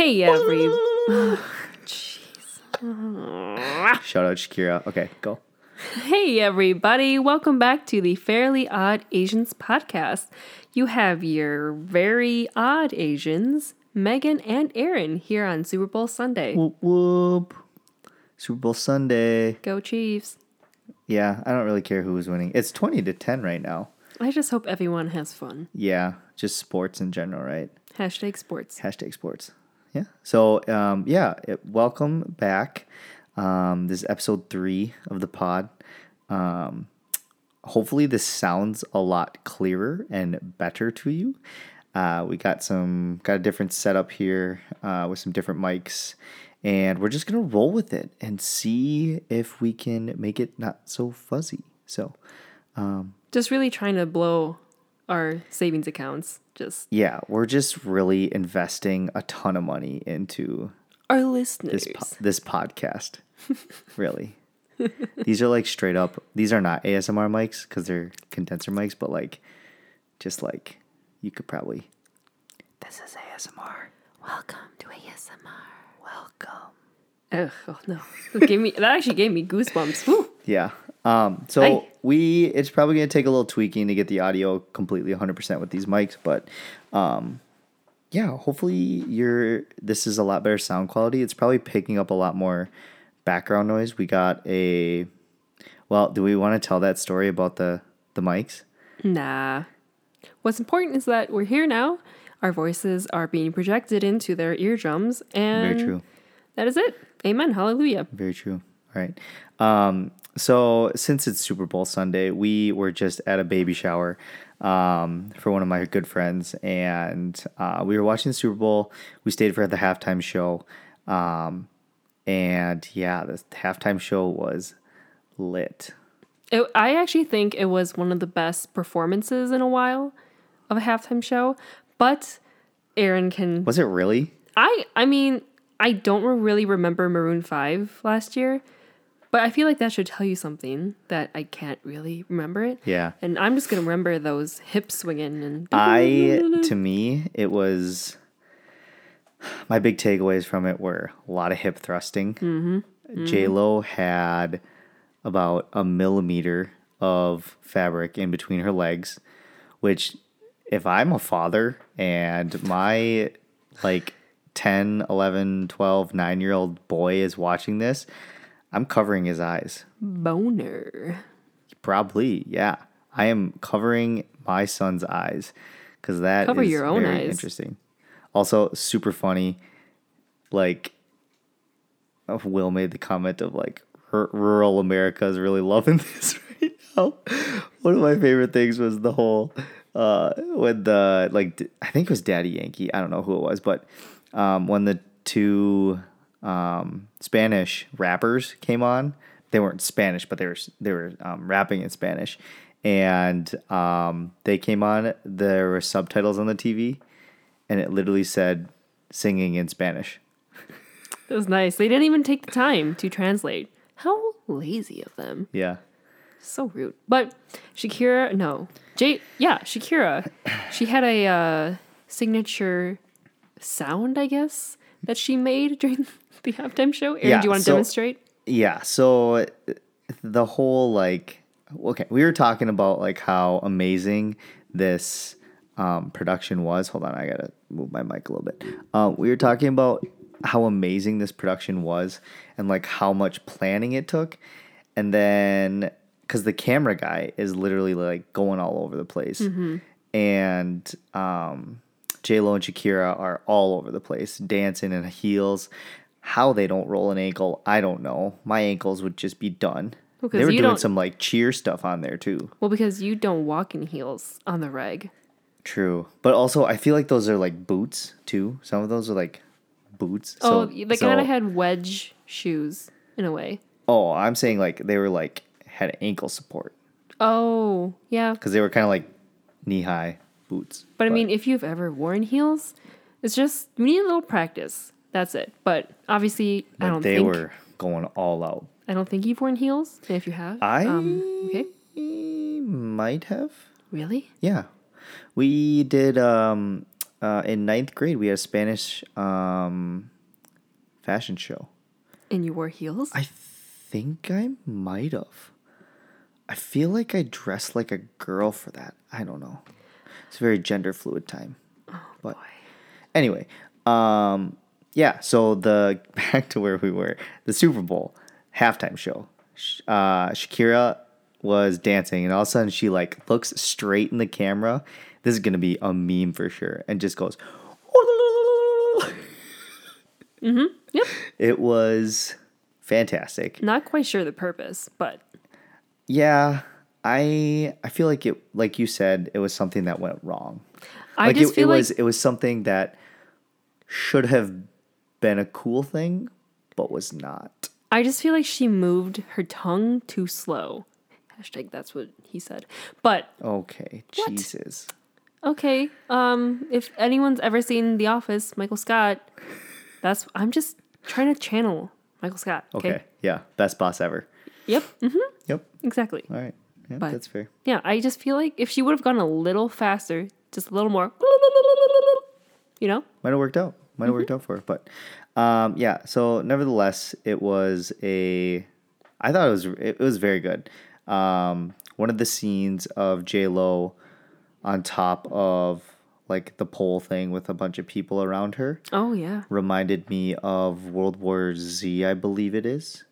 Hey, every. Jeez. Shout out Shakira. Okay, go. Hey, everybody. Welcome back to the Fairly Odd Asians podcast. You have your very odd Asians, Megan and Aaron, here on Super Bowl Sunday. Whoop whoop. Super Bowl Sunday. Go Chiefs. Yeah, I don't really care who is winning. It's 20 to 10 right now. I just hope everyone has fun. Yeah, just sports in general, right? Hashtag sports. Hashtag sports. Yeah. So, um, yeah, it, welcome back. Um, this is episode three of the pod. Um, hopefully, this sounds a lot clearer and better to you. Uh, we got some got a different setup here uh, with some different mics, and we're just gonna roll with it and see if we can make it not so fuzzy. So, Just really trying to blow our savings accounts. Just yeah, we're just really investing a ton of money into our listeners. this po- this podcast. really, these are like straight up. These are not ASMR mics because they're condenser mics, but like, just like you could probably. This is ASMR. Welcome to ASMR. Welcome. Ugh, oh no. That gave me that actually gave me goosebumps. Whew. Yeah. Um. So Hey. we it's probably gonna take a little tweaking to get the audio completely 100 percent with these mics, but um. Yeah, hopefully your this is a lot better sound quality. It's probably picking up a lot more background noise. We got a well, do we want to tell that story about the the mics? Nah. What's important is that we're here now. Our voices are being projected into their eardrums, and Very true. that is it. Amen. Hallelujah. Very true. All right. Um, so since it's Super Bowl Sunday, we were just at a baby shower um, for one of my good friends, and uh, we were watching the Super Bowl. We stayed for the halftime show, um, and yeah, the halftime show was lit. It, I actually think it was one of the best performances in a while of a halftime show. But Aaron can. Was it really? I I mean I don't really remember Maroon Five last year, but I feel like that should tell you something that I can't really remember it. Yeah. And I'm just gonna remember those hips swinging and. I to me it was my big takeaways from it were a lot of hip thrusting. Mm-hmm. J Lo had about a millimeter of fabric in between her legs, which if I'm a father and my like 10, 11, 12, 9 year old boy is watching this, I'm covering his eyes. Boner. Probably, yeah. I am covering my son's eyes because that Cover is your own very eyes. interesting. Also, super funny. Like, uh, Will made the comment of like, "R- rural America is really loving this right now. One of my favorite things was the whole uh, when the like d- I think it was Daddy Yankee. I don't know who it was, but um, when the two um, Spanish rappers came on, they weren't Spanish, but they were they were um, rapping in Spanish, and um, they came on. There were subtitles on the TV, and it literally said singing in Spanish. It was nice. They didn't even take the time to translate. How lazy of them. Yeah, So rude. But Shakira, no. Jay, yeah, Shakira. She had a uh, signature sound, I guess, that she made during the halftime show. Aaron, Yeah, do you want to so- demonstrate? yeah. So uh, the whole like, okay, we were talking about like how amazing this um, production was. Hold on, I gotta move my mic a little bit. Um, we were talking about how amazing this production was and like how much planning it took, and then because the camera guy is literally like going all over the place, and um, J Lo and Shakira are all over the place, dancing in heels. How they don't roll an ankle, I don't know. My ankles would just be done. Well, they were doing some like cheer stuff on there too. Well, because you don't walk in heels on the reg. True, but also I feel like those are like boots too. Some of those are like boots. Oh, So- they so- kind of had wedge shoes in a way. Oh, I'm saying like they were like had ankle support Oh, yeah. because they were kind of like knee high boots. But I mean, if you've ever worn heels, it's just you need a little practice. That's it. But obviously, I don't think. they think were going all out. I don't think you've worn heels. If you have, I um, okay, might have. really? Yeah. We did um uh, in ninth grade, we had a Spanish um, fashion show. And you wore heels? I think I might have. I feel like I dressed like a girl for that. I don't know. It's a very gender fluid time. Oh, but anyway, um, yeah. So the back to where we were, the Super Bowl halftime show. Uh, Shakira was dancing, and all of a sudden she like looks straight in the camera. This is gonna be a meme for sure, and just goes. Yep. It was fantastic. Not quite sure the purpose, but Yeah, I I feel like it like you said it was something that went wrong. I like just it, feel it was like it was something that should have been a cool thing but was not. I just feel like she moved her tongue too slow. Hashtag that's what he said. But Okay, What? Jesus. okay, um, if anyone's ever seen The Office, Michael Scott, that's I'm just trying to channel Michael Scott. Okay. Okay. Yeah, best boss ever. Yep. hmm Yep. Exactly. All right. Yeah, But- that's fair. Yeah, I just feel like if she would have gone a little faster, just a little more, you know, Might have worked out. Might have worked out for her. But um, yeah, so nevertheless, it was a I thought it was it was very good. Um, one of the scenes of J Lo on top of like the pole thing with a bunch of people around her oh yeah, reminded me of World War Z, I believe it is.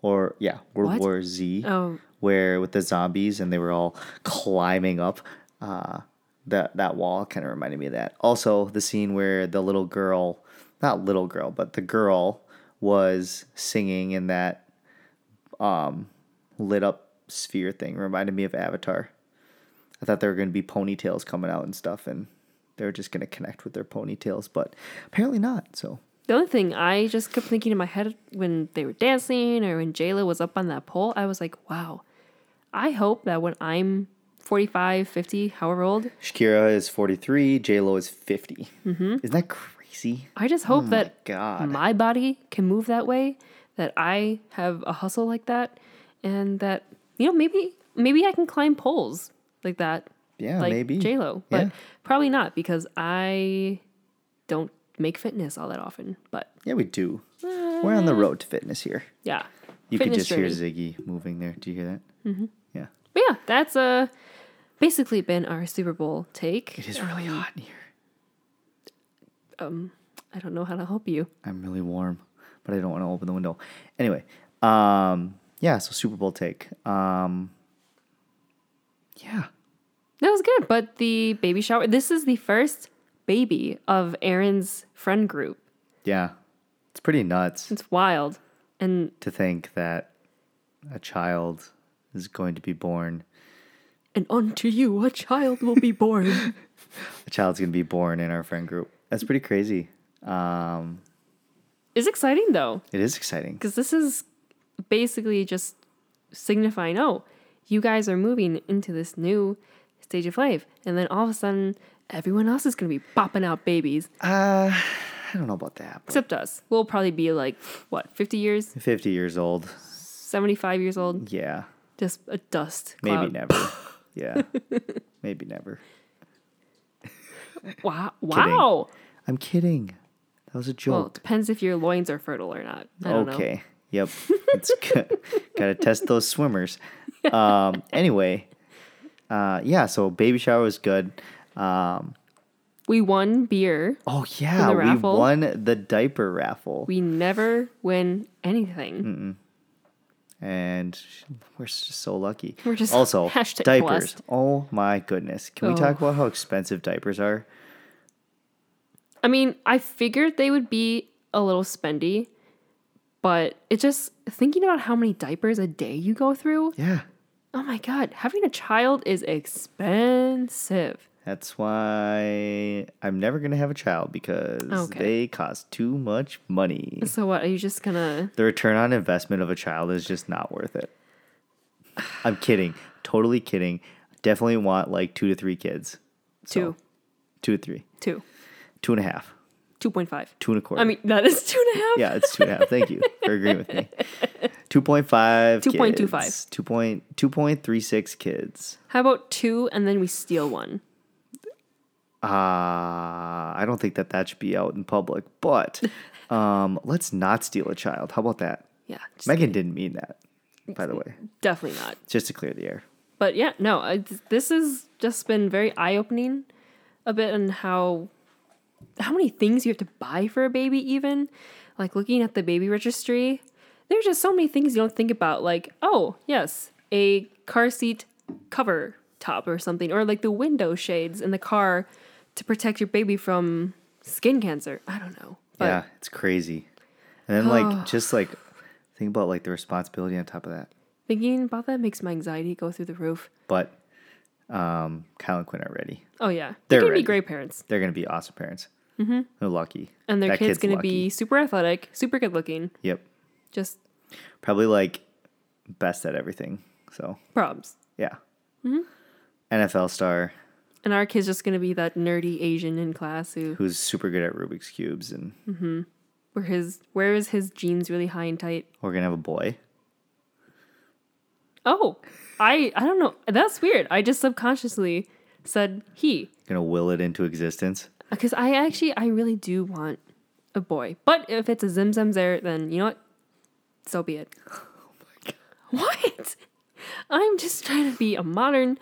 Or yeah, World What? War Z oh where with the zombies and they were all climbing up uh, that that wall kind of reminded me of that. Also, the scene where the little girl, not little girl, but the girl was singing in that um, lit up sphere thing reminded me of Avatar. I thought there were going to be ponytails coming out and stuff, and they were just going to connect with their ponytails, but apparently not. So The only thing I just kept thinking in my head when they were dancing or when J Lo was up on that pole, I was like, wow, I hope that when I'm 45, 50, however old, Shakira is forty three, J Lo is 50 mm-hmm. Isn't that crazy? I just hope that God. my body can move that way, that I have a hustle like that, and that, you know, maybe maybe I can climb poles like that. Yeah, like maybe. J-Lo. But Yeah. probably not because I don't make fitness all that often. But Yeah, we do. We're on the road to fitness here. yeah. You could just hear journey. Ziggy moving there. Do you hear that? Mm-hmm. Yeah. But yeah, that's uh basically been our Super Bowl take. It is really hot in here. I don't know how to help you. I'm really warm, but I don't want to open the window. Anyway, um, yeah. So Super Bowl take. Um, yeah. That was good. But the baby shower, this is the first baby of Aaron's friend group. Yeah. It's pretty nuts It's wild. And to think that a child is going to be born. and unto you a child will be born. A child's going to be born in our friend group. That's pretty crazy. Um, it's exciting though, it is exciting. because this is basically just signifying, oh, you guys are moving into this new stage of life. And then all of a sudden, everyone else is going to be popping out babies, Uh, I don't know about that. But except us. We'll probably be like, what, 50 years, 50 years old. 75 years old? Yeah. Just a dust Maybe never. Yeah. Maybe never. Wow. Wow. I'm kidding. That was a joke. Well, it depends if your loins are fertile or not. I don't know. okay. Yep. It's good. Gotta test those swimmers. Um, anyway, uh, yeah. So baby shower was good. Um, We won beer. oh yeah, we raffle? won the diaper raffle, We never win anything. And we're just so lucky. We're just also diapers. blessed. Oh my goodness! Can we Oh. talk about how expensive diapers are? I mean, I figured they would be a little spendy, but it just thinking about how many diapers a day you go through. Yeah. Oh my god, having a child is expensive. That's why I'm never gonna have a child because Okay. they cost too much money. So what? Are you just gonna? The return on investment of a child is just not worth it. I'm kidding. Totally kidding. Definitely want like two to three kids. Two, Two to three. two, Two and a half. two point five. Two and a quarter. I mean, that is two and a half. yeah, it's two and a half. Thank you for agreeing with me. 2.5 2.25 2.2.36 kids. How about two and then we steal one? Uh, I don't think that that should be out in public. But um, let's not steal a child. How about that? Yeah, Megan didn't mean that, by the way. definitely not. Just to clear the air. But yeah, no, I, this has just been very eye opening a bit on how how many things you have to buy for a baby even like looking at the baby registry there's just so many things you don't think about like oh yes a car seat cover top or something or like the window shades in the car to protect your baby from skin cancer i don't know but yeah, it's crazy. And then like just like think about like the responsibility on top of that. thinking about that makes my anxiety go through the roof But um, Kyle and Quinn are ready. oh yeah They're they're gonna ready. be great parents They're gonna be awesome parents. Mm-hmm. They're lucky. and their That kid's, gonna lucky. be super athletic super good looking Yep. just Probably like best at everything. So probs yeah. Mm-hmm. NFL star And our kid's just gonna be that nerdy Asian in class who who's super good at Rubik's cubes, and mm-hmm. where his where is his jeans really high and tight. we're gonna have a boy. Oh, I I don't know. That's weird. I just subconsciously said he Gonna will it into existence. because I actually I really do want a boy. But if it's a Zim Zim there, then you know what? So be it. Oh what? I'm just trying to be a modern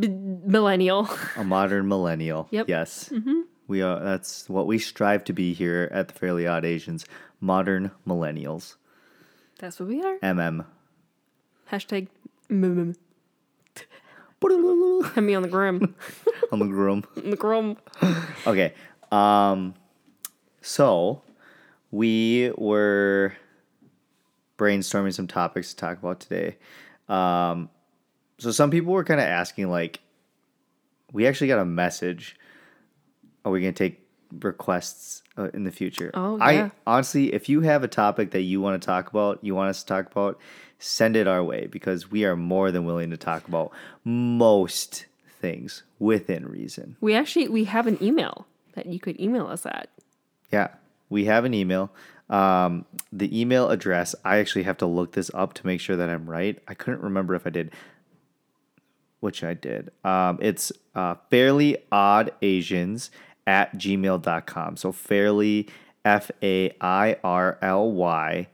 b- millennial. A modern millennial. Yep. Yes. We are. That's what we strive to be here at the Fairly Odd Asians. Modern millennials. That's what we are. MM. Hashtag mm Hit me on the gram. On the groom. on the gram. Okay. Um so we were brainstorming some topics to talk about today. Um so some people were kind of asking like we actually got a message are we going to take requests uh, in the future? Oh, I yeah. honestly if you have a topic that you want to talk about, you want us to talk about, send it our way because we are more than willing to talk about most things within reason. We actually we have an email that you could email us at. Yeah, we have an email. Um, the email address, I actually have to look this up to make sure that I'm right. I couldn't remember if I did, which I did. Um, it's uh, fairly odd Asians at gmail.com. So fairly F A I R L Y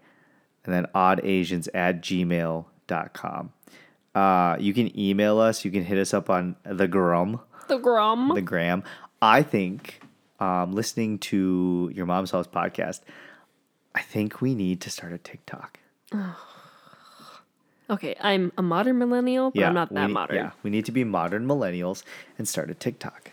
and then odd Asians at gmail.com. Uh, you can email us. You can hit us up on the Grum The Grum. the gram. I think um, listening to your mom's house podcast, I think we need to start a TikTok. Okay, I'm a modern millennial, but I'm not that need- modern. Yeah, we need to be modern millennials and start a TikTok.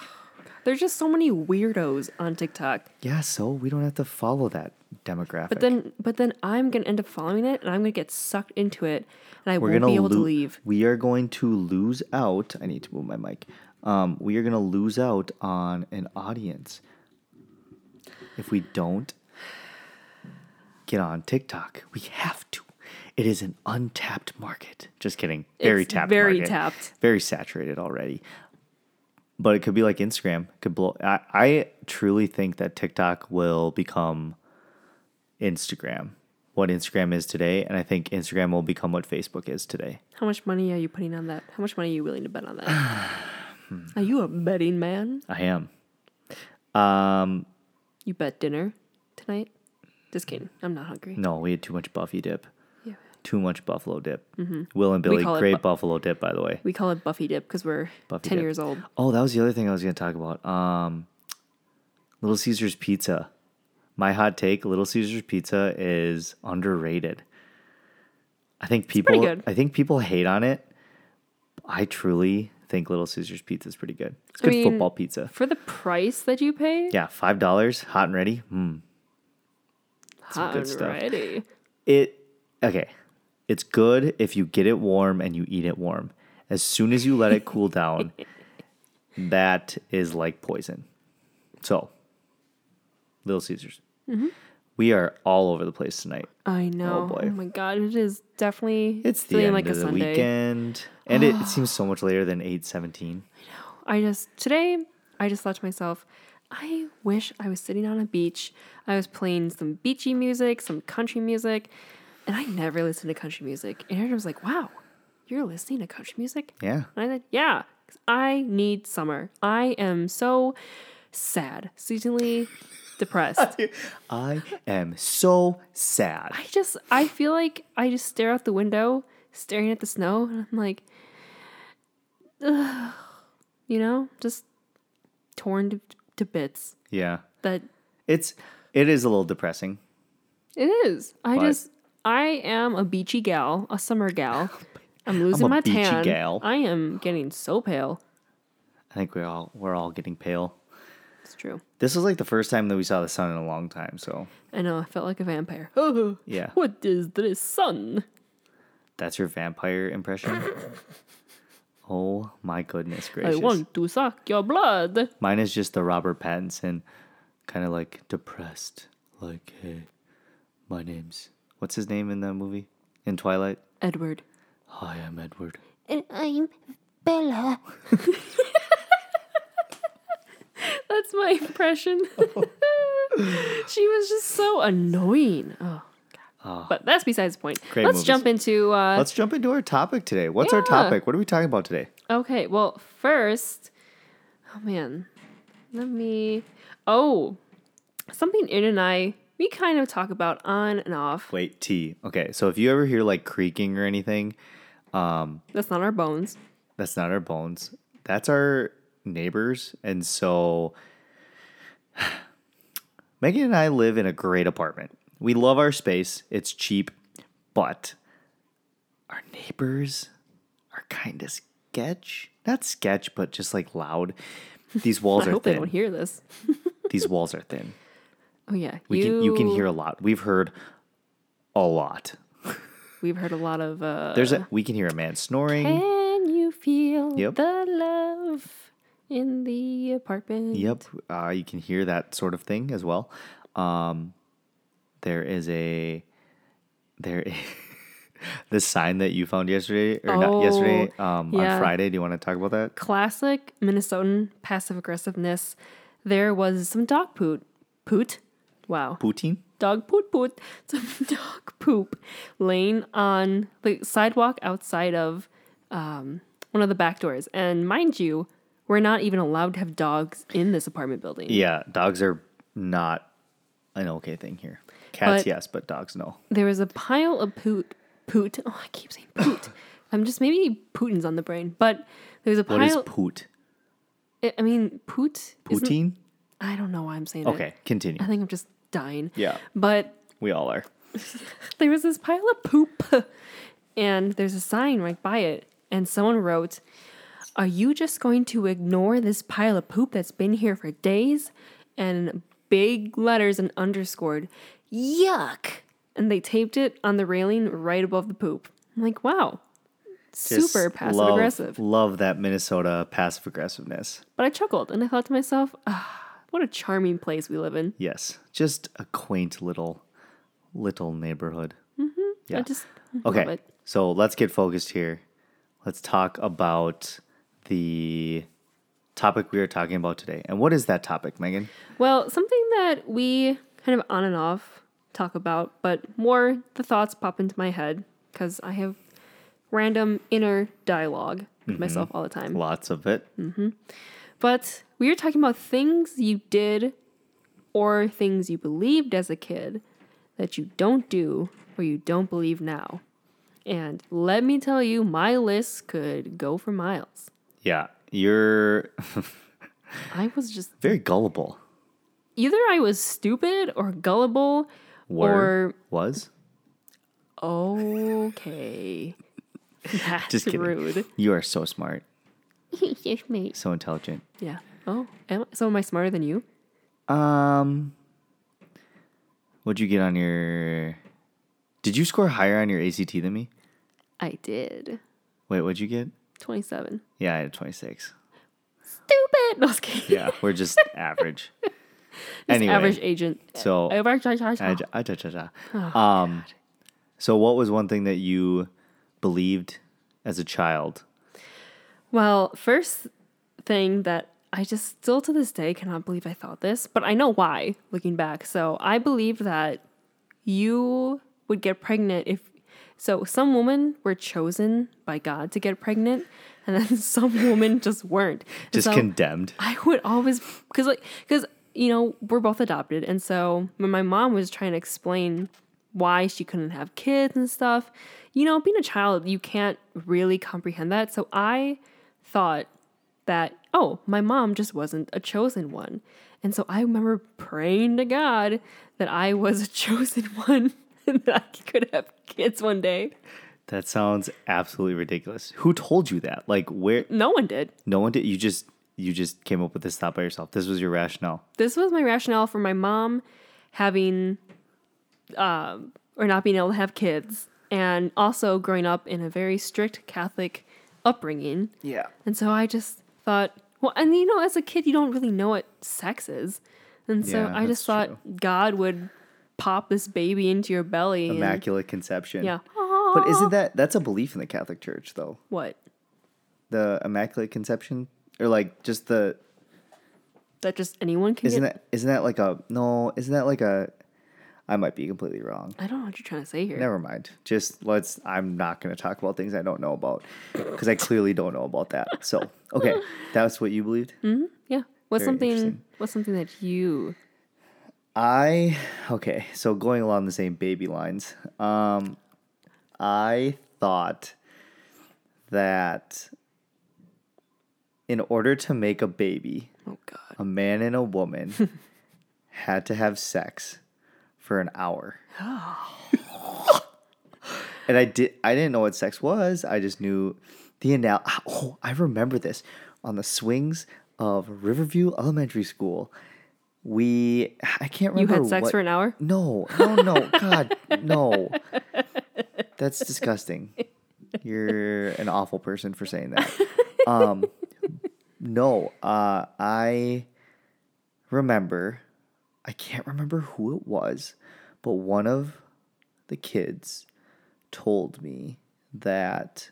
There's just so many weirdos on TikTok. Yeah, so we don't have to follow that demographic. But then but then I'm gonna end up following it and I'm gonna get sucked into it and I we're won't be able to leave. We are going to lose out. I need to move my mic. Um, we are gonna lose out on an audience if we don't get on TikTok. We have to. It is an untapped market. Just kidding. Very It's tapped. very market. tapped. Very saturated already. But it could be like Instagram. It could blow. I, I truly think that TikTok will become Instagram. What Instagram is today, and I think Instagram will become what Facebook is today. How much money are you putting on that? How much money are you willing to bet on that? are you a betting man? I am. Um, You bet dinner tonight? Just kidding. I'm not hungry. no, we had too much Buffy dip. Too much buffalo dip. Will and Billy, great bu- buffalo dip, by the way. We call it Buffy dip because we're Buffy 10 dip. years old. Oh, that was the other thing I was going to talk about. Um, Little Caesars Pizza. My hot take: Little Caesars Pizza is underrated. I think people. I think people hate on it. I truly think Little Caesars Pizza is pretty good. It's I good mean- football pizza. For the price that you pay, Yeah, five dollars, hot and ready. Mm. some good stuff. alrighty. It okay. It's good if you get it warm and you eat it warm. As soon as you let it cool down, that is like poison. So, Little Caesars. Mm-hmm. We are all over the place tonight. I know. boy. Oh, my god, it is definitely It's the end like of a the Sunday. weekend, and it, it seems so much later than eight seventeen. I know. I just today I just thought to myself, I wish I was sitting on a beach. I was playing some beachy music, some country music, and I never listened to country music. And Aaron was like, "Wow, you're listening to country music?" Yeah, And I said, yeah, I need summer. I am so sad, seasonally depressed. I am so sad. I just I feel like I just stare out the window, staring at the snow, and I'm like, Ugh, you know, just torn to, to bits. Yeah. That It's it is a little depressing. it is. I But- just I am a beachy gal, a summer gal. Oh I'm losing a my beachy tan. gal. I am getting so pale. I think we're all we're all getting pale. It's true. This was like the first time that we saw the sun in a long time, so I know. I felt like a vampire. Oh, yeah. What is this sun? That's your vampire impression? oh my goodness gracious. I want to suck your blood. Mine is just the Robert Pattinson kind of like depressed. Like, hey, my name's what's his name in that movie? In Twilight? Edward. Hi, I'm Edward. And I'm Bella. That's my impression. she was just so annoying. Oh, God. But that's besides the point. Great Let's movies. jump into. Uh, Let's jump into our topic today. What's our topic? What are we talking about today? okay, well, first. Oh, man. Let me. Oh, something In and I, we kind of talk about on and off. Wait, T. Okay, so if you ever hear like creaking or anything, um, That's not our bones. that's not our bones. That's our neighbors. And so Megan and I live in a great apartment. We love our space. It's cheap, but our neighbors are kind of sketch. Not sketch, but just like loud. These walls I are hope they thin. don't hear this. These walls are thin. Oh, yeah. We can you can hear a lot. We've heard a lot. We've heard a lot of. Uh, There's a we can hear a man snoring. Can you feel Yep. the love in the apartment? Yep, uh, you can hear that sort of thing as well. Um, there is a there. Is, the sign that you found yesterday or not yesterday um, yeah. on Friday. Do you want to talk about that? Classic Minnesotan passive aggressiveness. There was some dog poot. Poot? Wow. Poutine. Dog poot poot. Some dog poop laying on the sidewalk outside of um, one of the back doors. And mind you, we're not even allowed to have dogs in this apartment building. Yeah, dogs are not an okay thing here. Cats, But- yes, but dogs, no. There was a pile of poot. Poot. Oh, I keep saying poot. I'm just maybe Putin's on the brain, but there's a What is pile. poot? I I mean, poot. isn't- Poutine? I don't know why I'm saying it. Okay, continue. I think I'm just dying. Yeah, But we all are. there was this pile of poop, and there's a sign right by it, and someone wrote, "Are you just going to ignore this pile of poop that's been here for days?" And big letters and underscored, "Yuck!" And they taped it on the railing right above the poop. I'm like, wow, Just super passive love- aggressive. Love that Minnesota passive aggressiveness. But I chuckled and I thought to myself, ah, what a charming place we live in. Yes, just a quaint little little neighborhood. Mm-hmm. Yeah. I just Okay, love it. so let's get focused here. Let's talk about the topic we are talking about today. And what is that topic, Megan? Well, something that we kind of on and off talk about, but more the thoughts pop into my head because I have random inner dialogue with myself all the time. Lots of it. But we are talking about things you did or things you believed as a kid that you don't do or you don't believe now. And let me tell you, my list could go for miles. Yeah, you're I was just very gullible. either I was stupid or gullible Were or was okay. That's Just kidding. rude. you are so smart, yes, mate. so intelligent. Yeah. Oh, am I, so am I smarter than you? Um, what'd you get on your? Did you score higher on your ACT than me? I did. Wait, what'd you get? 27. Yeah, I had twenty six. Stupid. No, I kidding. Yeah, we're just average. Just anyway, average agent. so Average I, agent. j- I, j- j- j- um, so what was one thing that you believed as a child? Well, first thing that I just still to this day cannot believe I thought this, but I know why looking back. So I believe that you would get pregnant if so some women were chosen by God to get pregnant and then some women just weren't. And Just so condemned. I would always because like because you know we're both adopted, and so when my mom was trying to explain why she couldn't have kids and stuff, you know, being a child, you can't really comprehend that. So I thought that oh, my mom just wasn't a chosen one, and so I remember praying to God that I was a chosen one and that I could have kids one day. That sounds absolutely ridiculous. Who told you that? Like where No one did. no one did you just you just came up with this thought by yourself. This was your rationale. this was my rationale for my mom having um, or not being able to have kids and also growing up in a very strict catholic upbringing Yeah. and so i just thought well and you know as a kid you don't really know what sex is and so Yeah, i just thought god would pop this baby into your belly and, Immaculate conception. yeah But isn't that that's a belief in the Catholic Church though? what The Immaculate Conception? Or like just the that just anyone can isn't get that isn't that like a no, isn't that like a I might be completely wrong. i don't know what you're trying to say here Never mind. Just let's I'm not going to talk about things I don't know about cuz I clearly don't know about that. So, okay. That's what you believed? yeah what's Very something what's something that you I okay, so going along the same baby lines, um, I thought that in order to make a baby, oh god a man and a woman had to have sex for an hour. and I did I didn't know what sex was. I just knew the anal oh, I remember this on the swings of Riverview Elementary School. We I can't remember. you had sex what- for an hour no, no, no, God, no. That's disgusting. You're an awful person for saying that. Um, no, uh, I remember, I can't remember who it was, but one of the kids told me that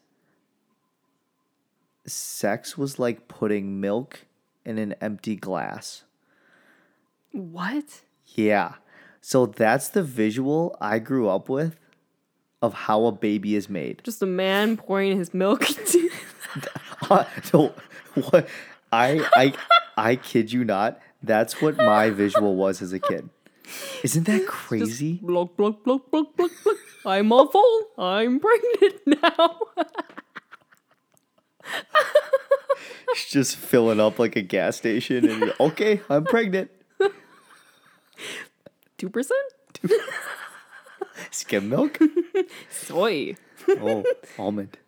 sex was like putting milk in an empty glass. what Yeah. So that's the visual I grew up with of how a baby is made. just a man pouring his milk into Uh, so what I I I kid you not, that's what my visual was as a kid. Isn't that crazy? Block, block, block, block, block, block. I'm all full. I'm pregnant now. It's just filling up like a gas station and okay, I'm pregnant. Two percent Skim milk? soy. Oh, almond.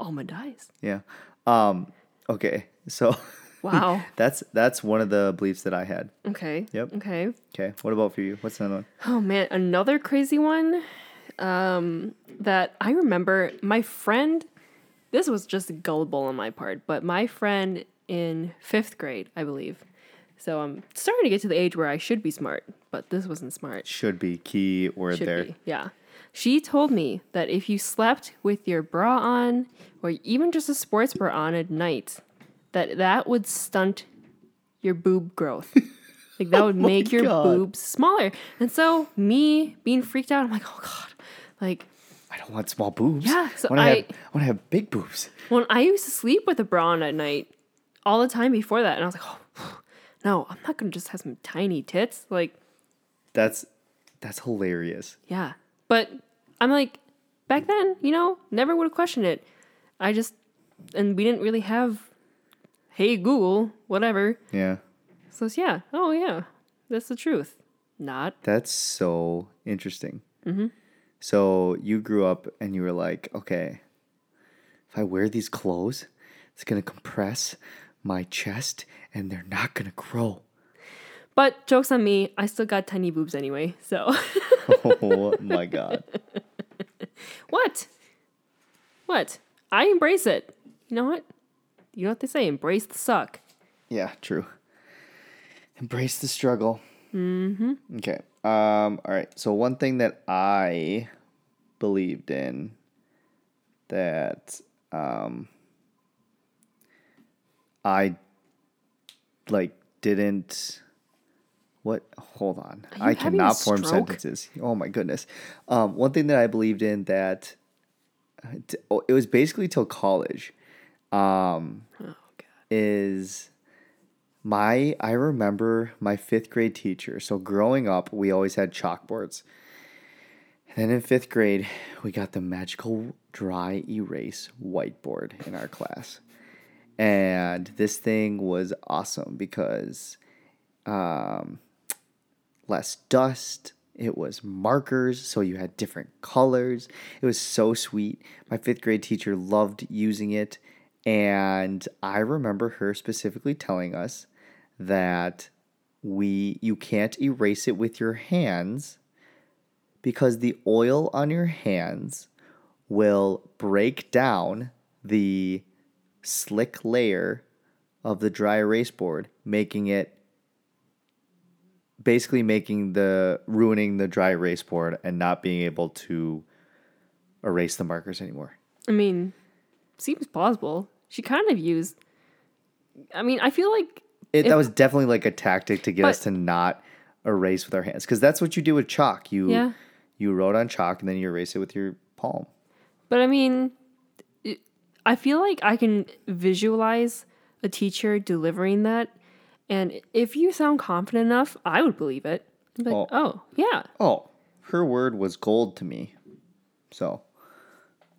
Almond eyes. Yeah. Um okay. So Wow. that's that's one of the beliefs that I had. Okay. Yep. Okay. Okay. What about for you? What's another one? Oh man, another crazy one. Um, that I remember. My friend. This was just gullible on my part, but my friend in fifth grade, I believe. So I'm starting to get to the age where I should be smart, but this wasn't smart. Should be key word Should there. be, yeah. She told me that if you slept with your bra on, or even just a sports bra on at night, that that would stunt your boob growth. like that would oh make your God. boobs smaller. And so me being freaked out, I'm like, oh god, like I don't want small boobs. Yeah, so I want to I- have, I want to have big boobs. when I used to sleep with a bra on at night all the time before that, and I was like, oh no, I'm not gonna just have some tiny tits. Like That's that's hilarious. Yeah. But I'm like, back then, you know, never would have questioned it. I just, and we didn't really have, hey, Google, whatever. Yeah. So, it's, yeah, oh, yeah, that's the truth. Not. That's so interesting. Mm-hmm. So you grew up and you were like, okay, if I wear these clothes, it's gonna compress my chest and they're not gonna grow. But joke's on me, I still got tiny boobs anyway. So, oh my god. what? What? I embrace it. You know what? You know what they say? Embrace the suck. Yeah, true. Embrace the struggle. Mm-hmm. Okay. Um, all right. So one thing that I believed in that um I like didn't what hold on. I cannot form sentences. Oh my goodness. Um one thing that I believed in that uh, it was basically till college um, Oh god. is my I remember my fifth grade teacher. So growing up, we always had chalkboards. And then in fifth grade, we got the magical dry erase whiteboard in our class. And this thing was awesome because um, less dust. It was markers, so you had different colors. It was so sweet. My fifth grade teacher loved using it. And I remember her specifically telling us that we you can't erase it with your hands because the oil on your hands will break down the slick layer of the dry erase board, making it basically making the ruining the dry erase board and not being able to erase the markers anymore. I mean, seems plausible. She kind of used. I mean, I feel like It, If- that was definitely like a tactic to get us to not erase with our hands because that's what you do with chalk. You Yeah. you wrote on chalk and then you erase it with your palm. But I mean, I feel like I can visualize a teacher delivering that. And if you sound confident enough, I would believe it. I'd like, oh. oh, yeah. Oh, her word was gold to me. So,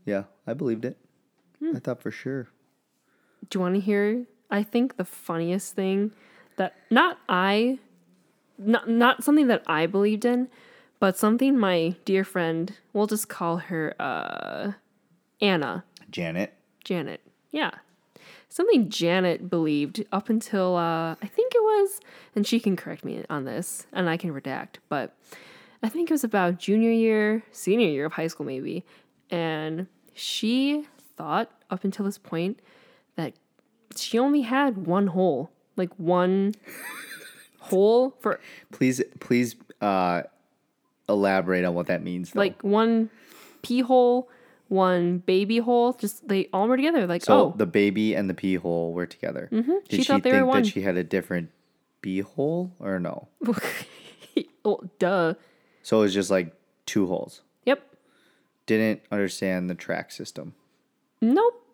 yeah, I believed it. Hmm. I thought for sure. Do you want to hear? I think the funniest thing that not I, not not something that I believed in, but something my dear friend, we'll just call her uh, Anna, Janet. Janet. Yeah. Something Janet believed up until uh, I think it was, and she can correct me on this, and I can redact, but I think it was about junior year, senior year of high school, maybe. And she thought up until this point that she only had one hole, like one hole for Please, please, uh, elaborate on what that means. Though. like one pee hole, one baby hole. Just they all were together. Like, so oh, the baby and the pee hole were together. Mm-hmm. Did She she, thought they think were one. that she had a different bee hole or no? well, duh. So it was just like two holes. Yep. Didn't understand the track system. Nope.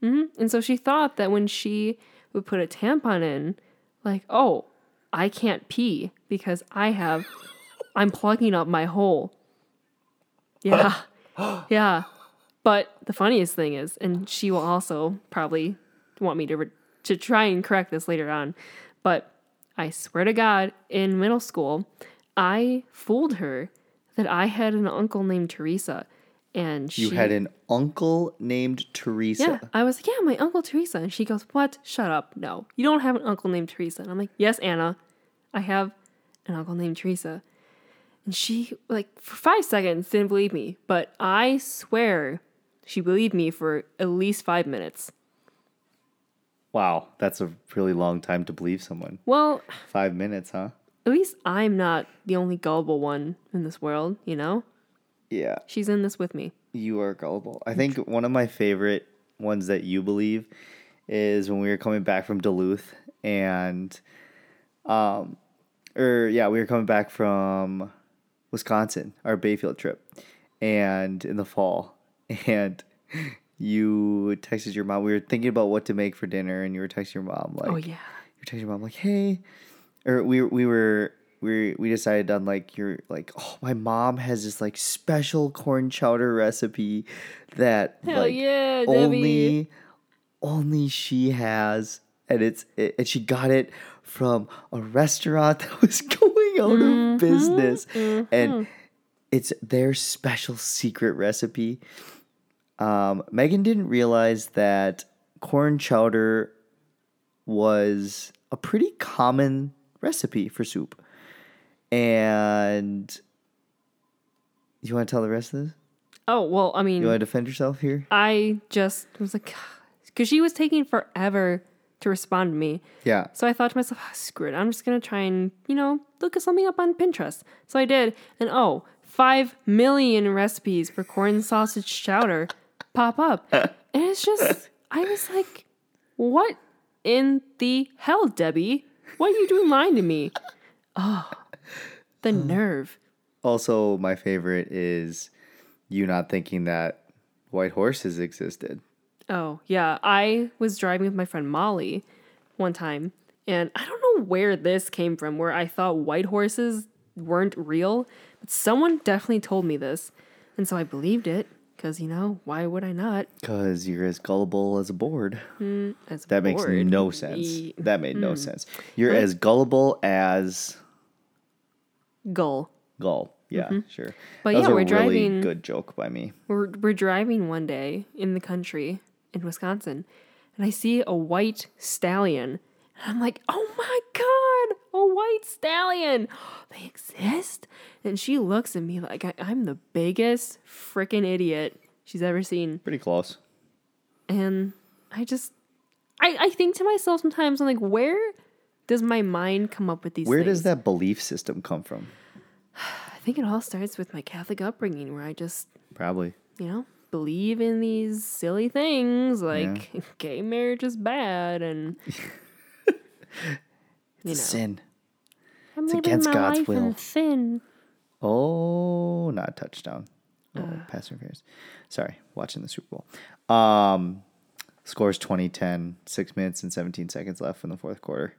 hmm And so she thought that when she would put a tampon in, like, oh, I can't pee because I have, I'm plugging up my hole. Yeah. yeah. But the funniest thing is, and she will also probably want me to, re- to try and correct this later on, but I swear to God, in middle school, I fooled her that I had an uncle named Teresa. And she You had an uncle named Teresa. yeah, I was like, yeah, my uncle Teresa, and she goes, "What? Shut up! No, you don't have an uncle named Teresa." And I'm like, "Yes, Anna, I have an uncle named Teresa." And she like for five seconds didn't believe me, but I swear she believed me for at least five minutes. Wow, that's a really long time to believe someone. Well, Five minutes, huh? at least I'm not the only gullible one in this world, you know. Yeah, She's in this with me. you are gullible. I think one of my favorite ones that you believe is when we were coming back from Duluth and, um, or yeah, we were coming back from Wisconsin, our Bayfield trip, and in the fall, and you texted your mom. We were thinking about what to make for dinner, and you were texting your mom like, oh yeah, you're texting your mom like, hey, or we we were we we decided on like you're like, oh, my mom has this like special corn chowder recipe that hell like yeah, only only she has, and it's it, and she got it from a restaurant that was going out Mm-hmm, of business, and it's their special secret recipe. Um, Megan didn't realize that corn chowder was a pretty common recipe for soup. And you want to tell the rest of this? Oh well, I mean, You want to defend yourself here? I just was like, because she was taking forever to respond to me. Yeah. So I thought to myself, ah, screw it. I'm just going to try and, you know, look at something up on Pinterest. So I did. And oh, five million recipes for corn sausage chowder pop up. And it's just, I was like, what in the hell, Debbie? What are you doing lying to me? Oh, the mm. nerve. Also, my favorite is you not thinking that white horses existed. Oh, yeah. I was driving with my friend Molly one time, and I don't know where this came from, where I thought white horses weren't real, but someone definitely told me this. And so I believed it, because, you know, why would I not? Because you're as gullible as a board. Mm, as That makes no sense. That made no hmm. sense. You're as gullible as Gull. gull. Yeah, sure. Mm-hmm. But that yeah, we're really driving- good joke by me. We're, we're driving one day in the country in Wisconsin, and I see a white stallion. And I'm like, oh my God, a white stallion. They exist? And she looks at me like I, I'm the biggest freaking idiot she's ever seen. Pretty close. And I just, I, I think to myself sometimes, I'm like, where does my mind come up with these Where things? does that belief system come from? I think it all starts with my Catholic upbringing where I just Probably. you know, believe in these silly things like gay marriage is bad and you know, Sin. I'm it's against God's will. sin. Oh, not a touchdown. Oh, Uh. pass interference. Sorry, watching the Super Bowl. Um, scores 2010, six minutes and 17 seconds left in the fourth quarter.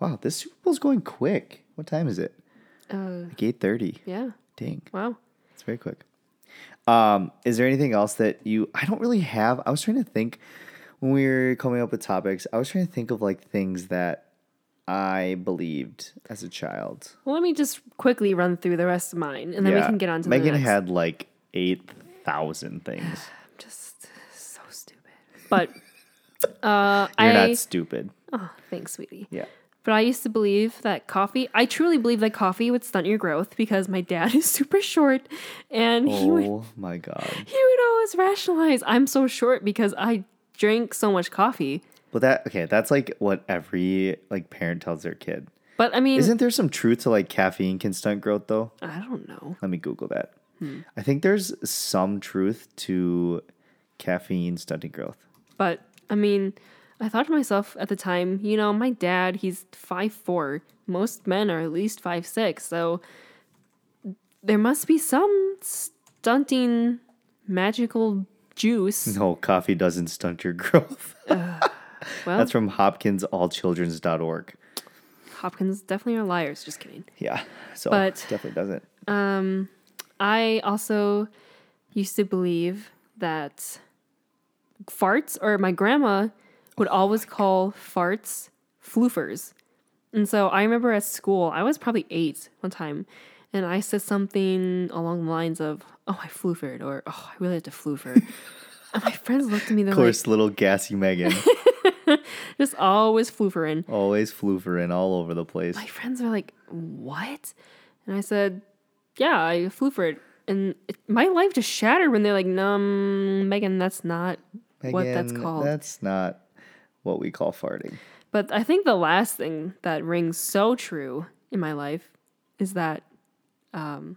Wow, this Super Bowl's going quick. What time is it? Uh, Like 8.30. yeah. Dang, Wow. it's very quick. Um, is there anything else that you, I don't really have, I was trying to think when we were coming up with topics, I was trying to think of like things that I believed as a child. Well, let me just quickly run through the rest of mine, and then we can get on to Megan the next. had like 8,000 things. I'm just so stupid. But uh, You're I not stupid. oh, thanks, sweetie. Yeah. But I used to believe that coffee. I truly believe that coffee would stunt your growth because my dad is super short, and he would Oh my god. he would always rationalize, "I'm so short because I drink so much coffee." But that okay, that's like what every like parent tells their kid. But I mean, Isn't there some truth to like caffeine can stunt growth though? I don't know. Let me Google that. Hmm. I think there's some truth to caffeine stunting growth. But I mean, I thought to myself at the time, you know, my dad, he's five four. Most men are at least five six, so there must be some stunting magical juice. No, coffee doesn't stunt your growth. Well, That's from hopkinsallchildrens.org. Hopkins definitely are liars. Just kidding. Yeah. So But- definitely doesn't. Um, I also used to believe that farts, or my grandma would always call farts floofers. And so I remember at school, I was probably eight one time, and I said something along the lines of, Oh, I floofered, or Oh, I really had to floofer. and my friends looked at me, Of course, little gassy Megan. just always floofering. always floofering all over the place. my friends were like, "What?" And I said, "Yeah, I floofered." And it, my life just shattered when they're like, "Num, Megan, that's not what that's called." That's not what we call farting. But I think the last thing that rings so true in my life is that, um,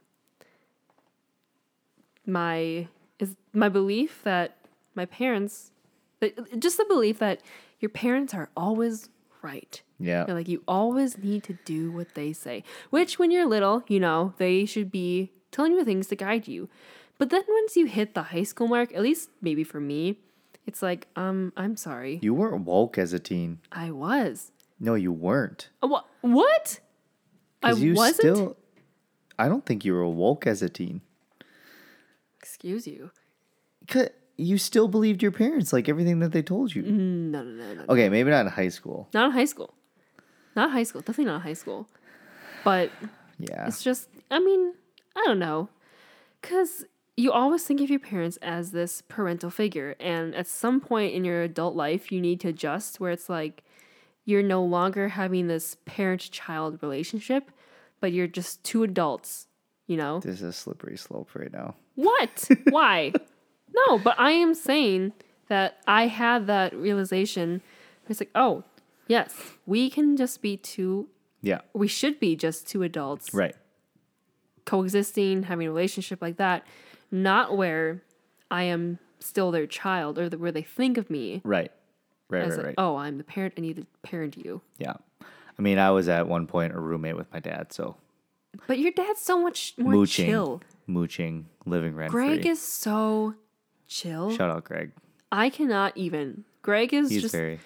my is my belief that my parents, that- just the belief that your parents are always right. Yeah. They're like you always need to do what they say. Which when you're little, you know, they should be telling you things to guide you. But then once you hit the high school mark, at least maybe for me, it's like, um, I'm sorry. You weren't woke as a teen. I was. No, you weren't. What? What? I you wasn't. still I don't think you were woke as a teen. Excuse you. 'Cause You still believed your parents, like everything that they told you. No, no, no, no. Okay, maybe not in high school. Not in high school. Not high school. Definitely not in high school. But Yeah. it's just, I mean, I don't know. Because you always think of your parents as this parental figure. And at some point in your adult life, you need to adjust where it's like you're no longer having this parent child relationship, but you're just two adults, you know? This is a slippery slope right now. What? Why? no, but I am saying that I had that realization. It's like, oh, yes, we can just be two, Yeah. we should be just two adults Right. coexisting, having a relationship like that, not where I am still their child or the, where they think of me Right. Right, right, like, right. oh, I'm the parent, I need to parent you. Yeah. I mean, I was at one point a roommate with my dad, so But your dad's so much more mooching, chill. mooching, living rent Greg free. is so chill. Shout out Greg. I cannot even. Greg is He's just very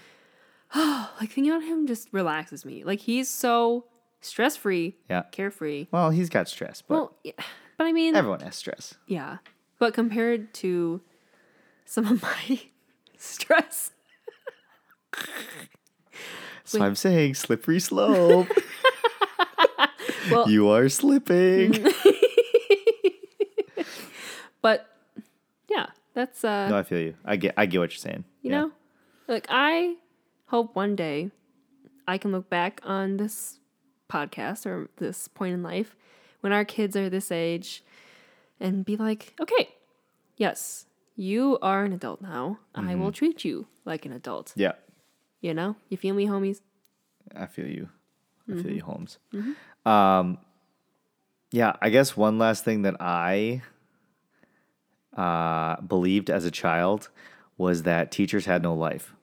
Oh, like thinking about him just relaxes me. Like he's so stress free, yeah. carefree. Well, he's got stress, but Well, yeah, but I mean, everyone has stress. yeah. But compared to some of my stress, So I'm saying slippery slope. well, you are slipping. but yeah, that's uh, no, I feel you. I get I get what you're saying. you Yeah. know, like I hope one day I can look back on this podcast or this point in life when our kids are this age and be like, okay, yes, you are an adult now. I Mm-hmm. will treat you like an adult. Yeah. You know, you feel me, homies? I feel you. I feel Mm-hmm. you, Holmes. Um, yeah, I guess one last thing that I uh, believed as a child was that teachers had no life.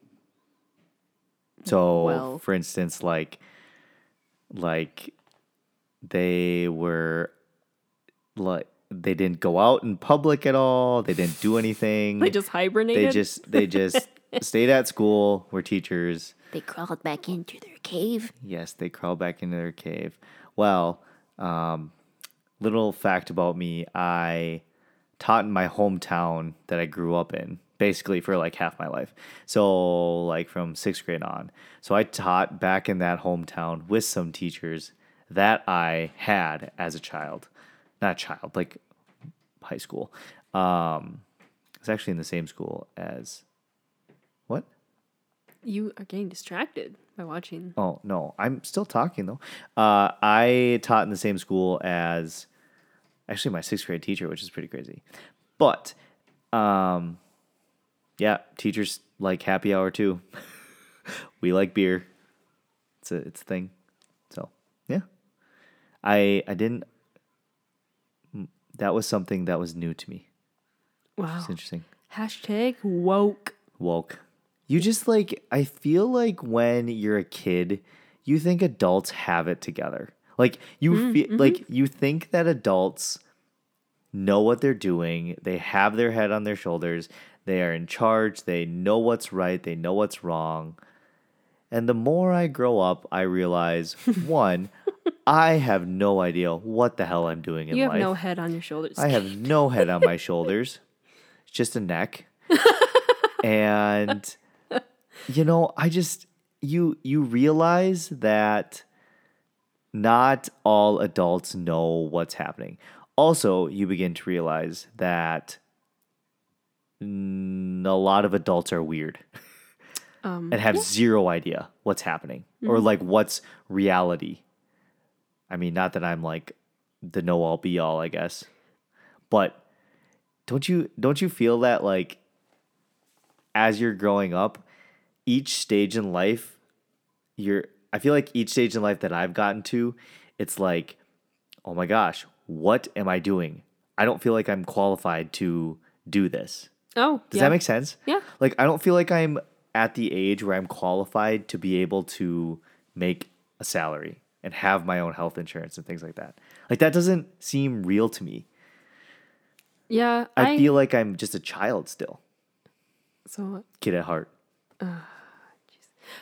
So, Well. for instance, like, like they were like they didn't go out in public at all. They didn't do anything. They just hibernated. they just they just stayed at school. Were teachers. They crawled back into their cave. Yes, they crawled back into their cave. Well, um, little fact about me: I taught in my hometown that I grew up in, basically for like half my life. So, like from sixth grade on. So I taught back in that hometown with some teachers that I had as a child, not a child, like high school. Um, it's actually in the same school as what? you are getting distracted by watching. Oh no, I'm still talking though. Uh, I taught in the same school as actually my sixth grade teacher, which is pretty crazy. But um, yeah, teachers like happy hour too. we like beer. It's a it's a thing. I I didn't. mm, That was something that was new to me. Wow. It's interesting. Hashtag woke. woke. You just like I feel like when you're a kid, you think adults have it together. Like you feel like you think that adults know what they're doing. They have their head on their shoulders. They are in charge. They know what's right. They know what's wrong. And the more I grow up, I realize one, I have no idea what the hell I'm doing in life. You have life. no head on your shoulders. I have no head on my shoulders. It's just a neck. and you know, I just you you realize that not all adults know what's happening. Also, you begin to realize that a lot of adults are weird um, and have zero idea what's happening or like what's reality. I mean, not that I'm like the know all be all, I guess. But don't you don't you feel that like as you're growing up, each stage in life, you're I feel like each stage in life that I've gotten to, it's like, oh my gosh, what am I doing? I don't feel like I'm qualified to do this. oh, Does yeah. that make sense? Yeah. Like I don't feel like I'm at the age where I'm qualified to be able to make a salary and have my own health insurance and things like that. Like that doesn't seem real to me. Yeah. I, feel like I'm just a child still. so. Kid at heart.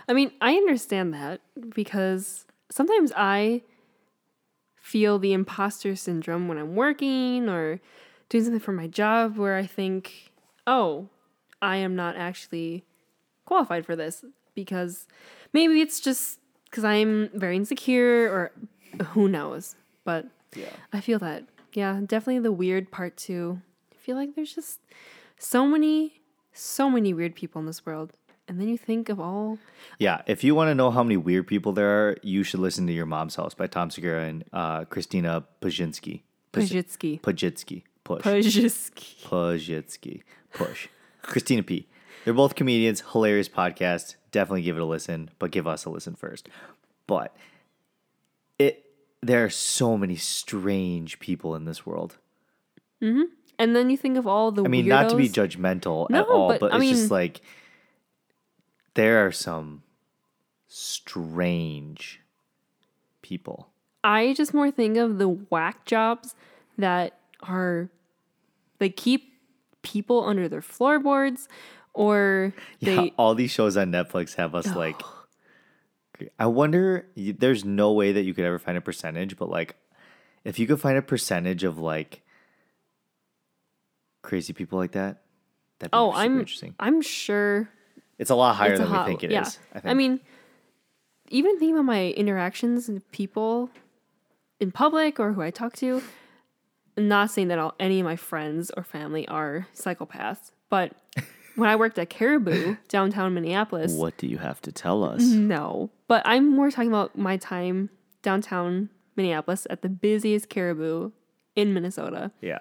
I mean, I understand that because sometimes I feel the imposter syndrome when I'm working or doing something for my job where I think, oh, I am not actually qualified for this because maybe it's just because I'm very insecure or who knows. But Yeah. I feel that. Yeah, definitely the weird part too. I feel like there's just so many, so many weird people in this world. And then you think of all Yeah. If you want to know how many weird people there are, you should listen to Your Mom's House by Tom Segura and uh, Christina Pajitsky. Pajitsky. Pajitsky. Push. Pajitsky. Pajitsky. Push. Christina P. They're both comedians, hilarious podcast. Definitely give it a listen, but give us a listen first. But it there are so many strange people in this world. Mm-hmm. And then you think of all the I mean, not to be weirdos. judgmental at all, but, but, it's mean- just like there are some strange people. I just more think of the whack jobs that are they keep people under their floorboards or they Yeah, all these shows on Netflix have us like. I wonder. There's no way that you could ever find a percentage, but like, if you could find a percentage of like crazy people like that, that'd oh super I'm interesting. I'm sure It's a lot higher than we think it is. yeah. I, think. I mean, even thinking about my interactions with people in public or who I talk to, I'm not saying that all, any of my friends or family are psychopaths, but when I worked at Caribou downtown Minneapolis, what do you have to tell us? no, but I'm more talking about my time downtown Minneapolis at the busiest Caribou in Minnesota Yeah,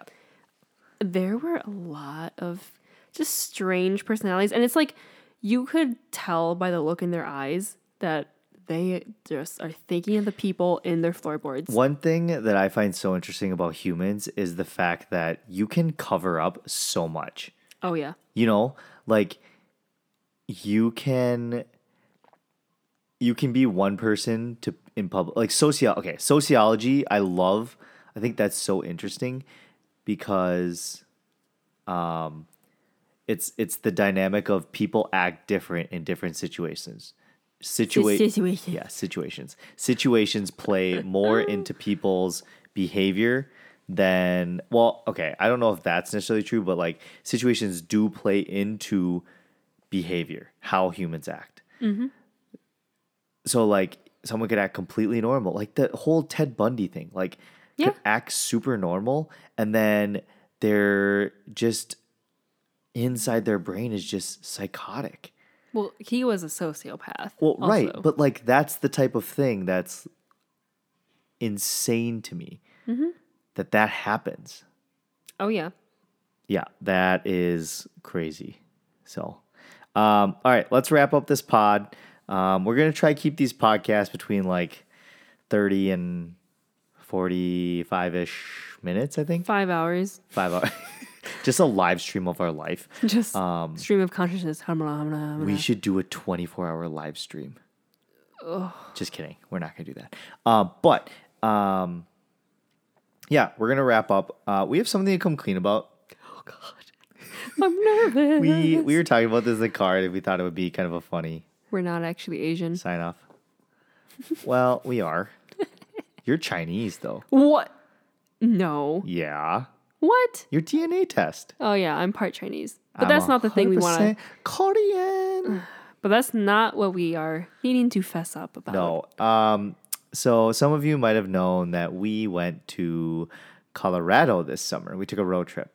there were a lot of just strange personalities and it's like you could tell by the look in their eyes that they just are thinking of the people in their floorboards One thing that I find so interesting about humans is the fact that you can cover up so much. Oh yeah You know, like you can you can be one person to in public like socio okay, sociology I love. I think that's so interesting because um it's it's the dynamic of people act different in different situations. Situa- situation. yeah, situations. Situations play more into people's behavior than well, okay, I don't know if that's necessarily true, but like situations do play into behavior, how humans act. Mm-hmm. So like someone could act completely normal, like the whole Ted Bundy thing, like Yeah. could act super normal, and then they're just inside their brain is just psychotic. well he was a sociopath Well, right, but like that's the type of thing that's insane to me mm-hmm. That that happens. oh yeah Yeah, that is crazy. So, um, all right, let's wrap up this pod. Um, we're gonna try to keep these podcasts between like thirty and forty-five ish minutes. I think five hours five hours. Just a live stream of our life. just Um, stream of consciousness. We should do a 24 hour live stream. Just kidding. We're not going to do that. Um, but um, yeah, we're to wrap up. Uh, we have something to come clean about. Oh God, I'm nervous We we were talking about this in the car and we thought it would be kind of a funny we're not actually asian sign off. well, we are. You're Chinese though. what no Yeah. what Your DNA test. oh yeah i'm part chinese but I'm that's not the thing we want to 100% Korean. But that's not what we are needing to fess up about. No. Um, so some of you might have known that we went to Colorado this summer. We took a road trip.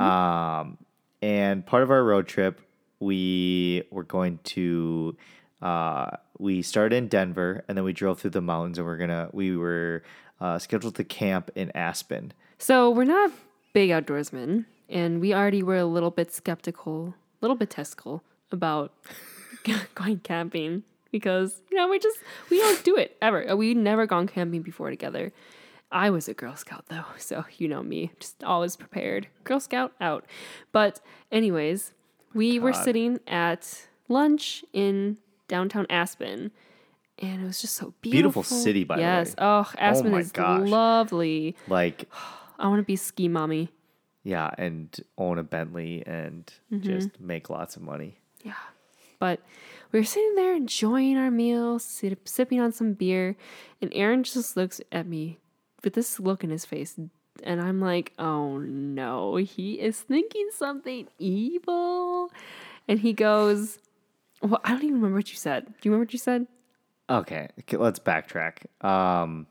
Um, and part of our road trip, we were going to uh, we started in Denver and then we drove through the mountains and we're gonna we were uh, scheduled to camp in Aspen. So we're not big outdoorsmen, and we already were a little bit skeptical, a little bit testical about going camping because you know we just we don't do it ever. We never gone camping before together. I was a Girl Scout though, so you know me, just always prepared. Girl Scout out. But anyways, we were sitting at lunch in downtown Aspen. And it was just so beautiful. Beautiful city, by the way. yes. Oh, Aspen my is gosh. lovely. Like I want to be ski mommy. yeah, and own a Bentley and mm-hmm. just make lots of money. Yeah. But we were sitting there enjoying our meal, sip, sipping on some beer, and Aaron just looks at me with this look in his face. And I'm like, oh no, he is thinking something evil. And he goes, well, I don't even remember what you said. Do you remember what you said? Okay, okay, let's backtrack. Um,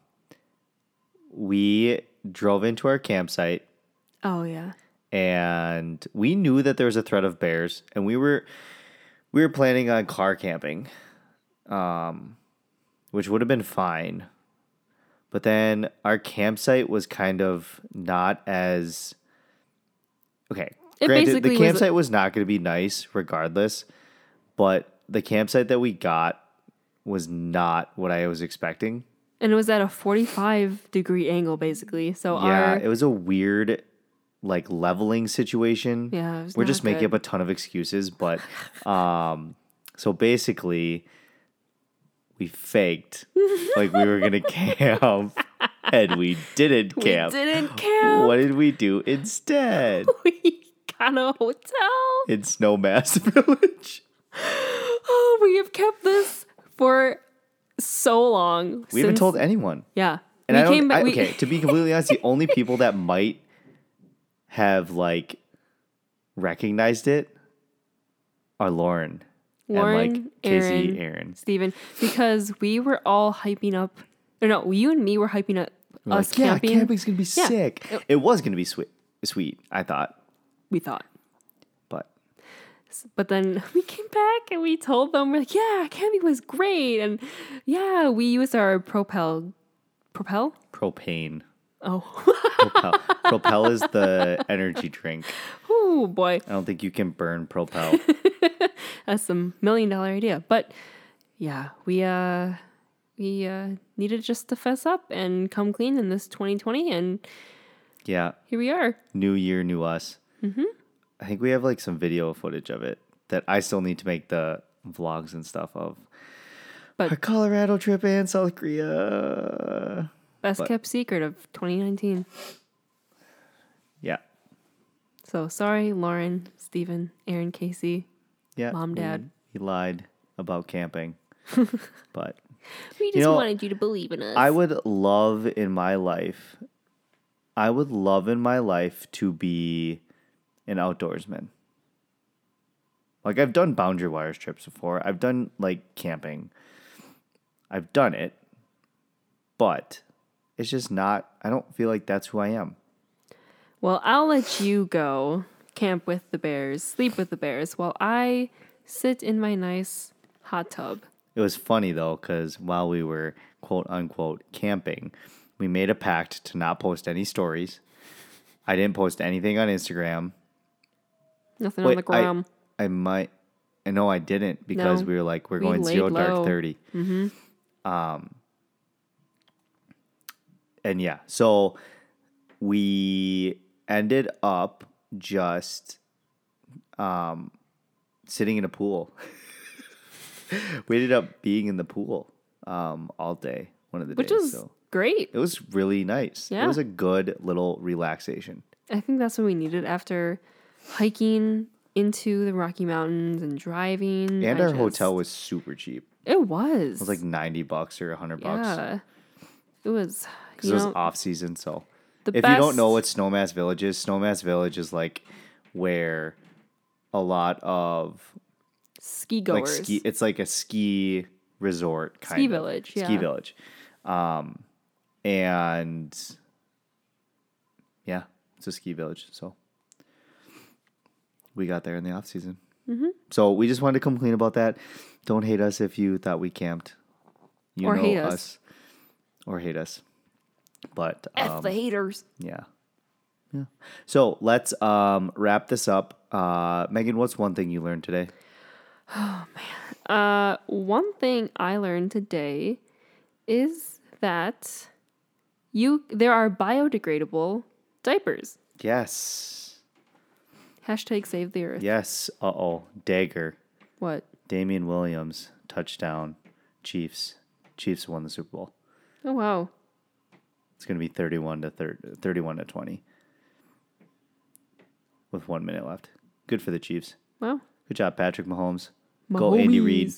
we drove into our campsite Oh, yeah. and we knew that there was a threat of bears, and we were we were planning on car camping, um, which would have been fine. But then our campsite was kind of not as okay. It granted, the was campsite was not going to be nice regardless, but the campsite that we got was not what I was expecting. And it was at a 45 degree angle, basically. So Yeah, our. it was a weird like leveling situation. Yeah, We're just making up a ton of excuses, but um so basically we faked like we were gonna camp and we didn't we camp. didn't camp. What did we do instead? we at a hotel. in Snowmass Village. Oh, we have kept this for so long. We haven't told anyone. Yeah. And we I don't. came back. I, we- okay, to be completely honest, the only people that might have like recognized it are Lauren, Lauren, and like Casey, Aaron, Aaron. Steven, because we were all hyping up. Or no, you and me were hyping up We're us like, yeah, camping. camping's gonna be Yeah. sick. It was gonna be sweet, sweet. I thought, We thought. but But then we came back and we told them, we're like, yeah, camping was great. And yeah, we used our Propel. Propel? propane. Oh. Propel, Propel is the energy drink. oh, boy. I don't think you can burn Propel. That's a million dollar idea. But yeah, we uh we uh needed just to fess up and come clean in this 2020 and Yeah, here we are. new year, new us. Mm-hmm. I think we have like some video footage of it that I still need to make the vlogs and stuff of. But- our Colorado trip and South Korea. Best But- kept secret of 2019. Yeah, So sorry, Lauren, Stephen, Aaron, Casey. yeah. Mom, Dad. he lied about camping, but We just You know, wanted you to believe in us. I would love in my life, I would love in my life to be an outdoorsman. Like I've done Boundary Waters trips before. I've done like camping. I've done it. But it's just not I don't feel like that's who I am. Well, I'll let you go camp with the bears, sleep with the bears, while I sit in my nice hot tub. It was funny though cuz while we were quote unquote camping, we made a pact to not post any stories. I didn't post anything on Instagram. Nothing on the I- gram. I might. I know I didn't because No, we were like we're we going zero dark 30 Mm-hmm. Um. And yeah, so we ended up just um sitting in a pool. we ended up being in the pool um all day one of the which days. was so great. it was really nice. Yeah. It was a good little relaxation. I think that's what we needed after hiking into the Rocky Mountains and driving. And I our just- hotel was super cheap. It was. It was like 90 bucks or 100 bucks. yeah. It was. Because it was know, off season. So if you don't know what Snowmass Village is, Snowmass Village is like where a lot of ski goers, like ski. It's like a ski resort kind of. Ski of village, Ski yeah. village, um, and yeah, it's a ski village. So we got there in the off season. Mm-hmm. So we just wanted to complain about that. Don't hate us if you thought we camped. You Or know hate us. or hate us. But F um, the haters. yeah. Yeah. So let's um, wrap this up. Uh, Megan, what's one thing you learned today? Oh man. Uh, one thing I learned today is that you there are biodegradable diapers. Yes. Hashtag save the earth. Yes. Uh oh. Dagger. What? Damien Williams. Touchdown. Chiefs. Chiefs won the Super Bowl. Oh wow. It's going to be 31 to thir- 31 to 20 with one minute left. Good for the Chiefs. Wow. Good job, Patrick Mahomes. Go, Andy Reid.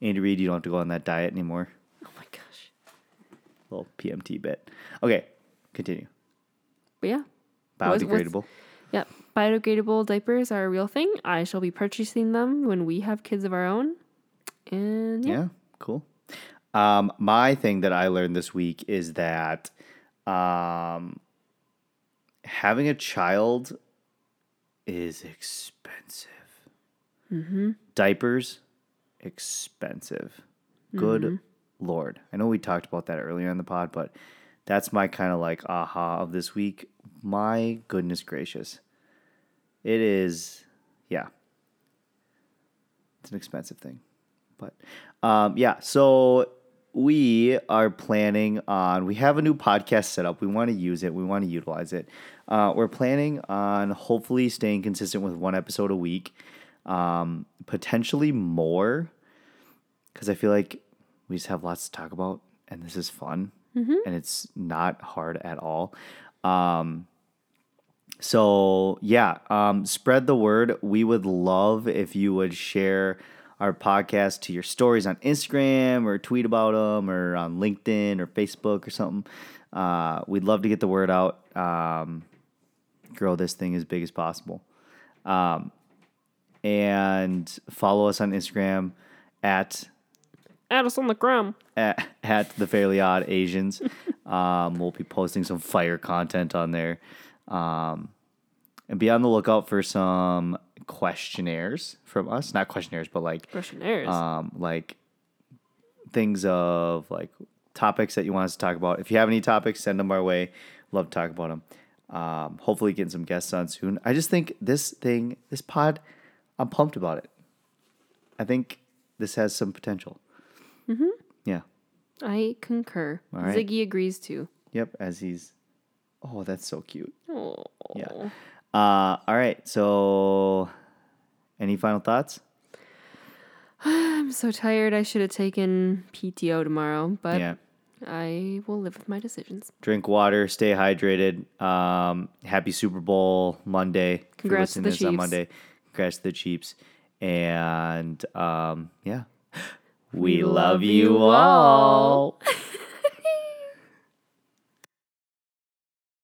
Andy Reid, you don't have to go on that diet anymore. Oh my gosh. Little PMT bit. Okay, continue. But yeah. What's- what's- Biodegradable. Yeah. Biodegradable diapers are a real thing. I shall be purchasing them when we have kids of our own. And yeah. Yeah, cool. Um, my thing that I learned this week is that um, having a child is expensive. Diapers, expensive. Good lord. I know we talked about that earlier in the pod, but that's my kind of like aha of this week. My goodness gracious. It is, yeah. It's an expensive thing. But um, yeah, so we are planning on, we have a new podcast set up. We want to use it, we want to utilize it. Uh, we're planning on hopefully staying consistent with one episode a week, um, potentially more, because I feel like we just have lots to talk about and this is fun and it's not hard at all. Um, so yeah, um, spread the word. We would love if you would share our podcast to your stories on Instagram or tweet about them or on LinkedIn or Facebook or something. Uh, we'd love to get the word out. Um, grow this thing as big as possible. Um, and follow us on Instagram at Add us on the gram. at, at the Fairly Odd Asians. um, we'll be posting some fire content on there. Um, and be on the lookout for some questionnaires from us. Not questionnaires, but like Questionnaires. um, like things of like topics that you want us to talk about. If you have any topics, send them our way. Love to talk about them. Um, hopefully, getting some guests on soon. I just think this thing, this pod, I'm pumped about it. I think this has some potential. Mm-hmm. Yeah. I concur. Right. Ziggy agrees too. Yep. As he's. Oh, that's so cute. Oh. Yeah. Uh, all right. So, any final thoughts? I'm so tired. I should have taken PTO tomorrow, but yeah. I will live with my decisions. drink water, stay hydrated. Um, happy Super Bowl Monday. Congrats to the this on Monday. Congrats to the Chiefs. And um, yeah, we, love, you all.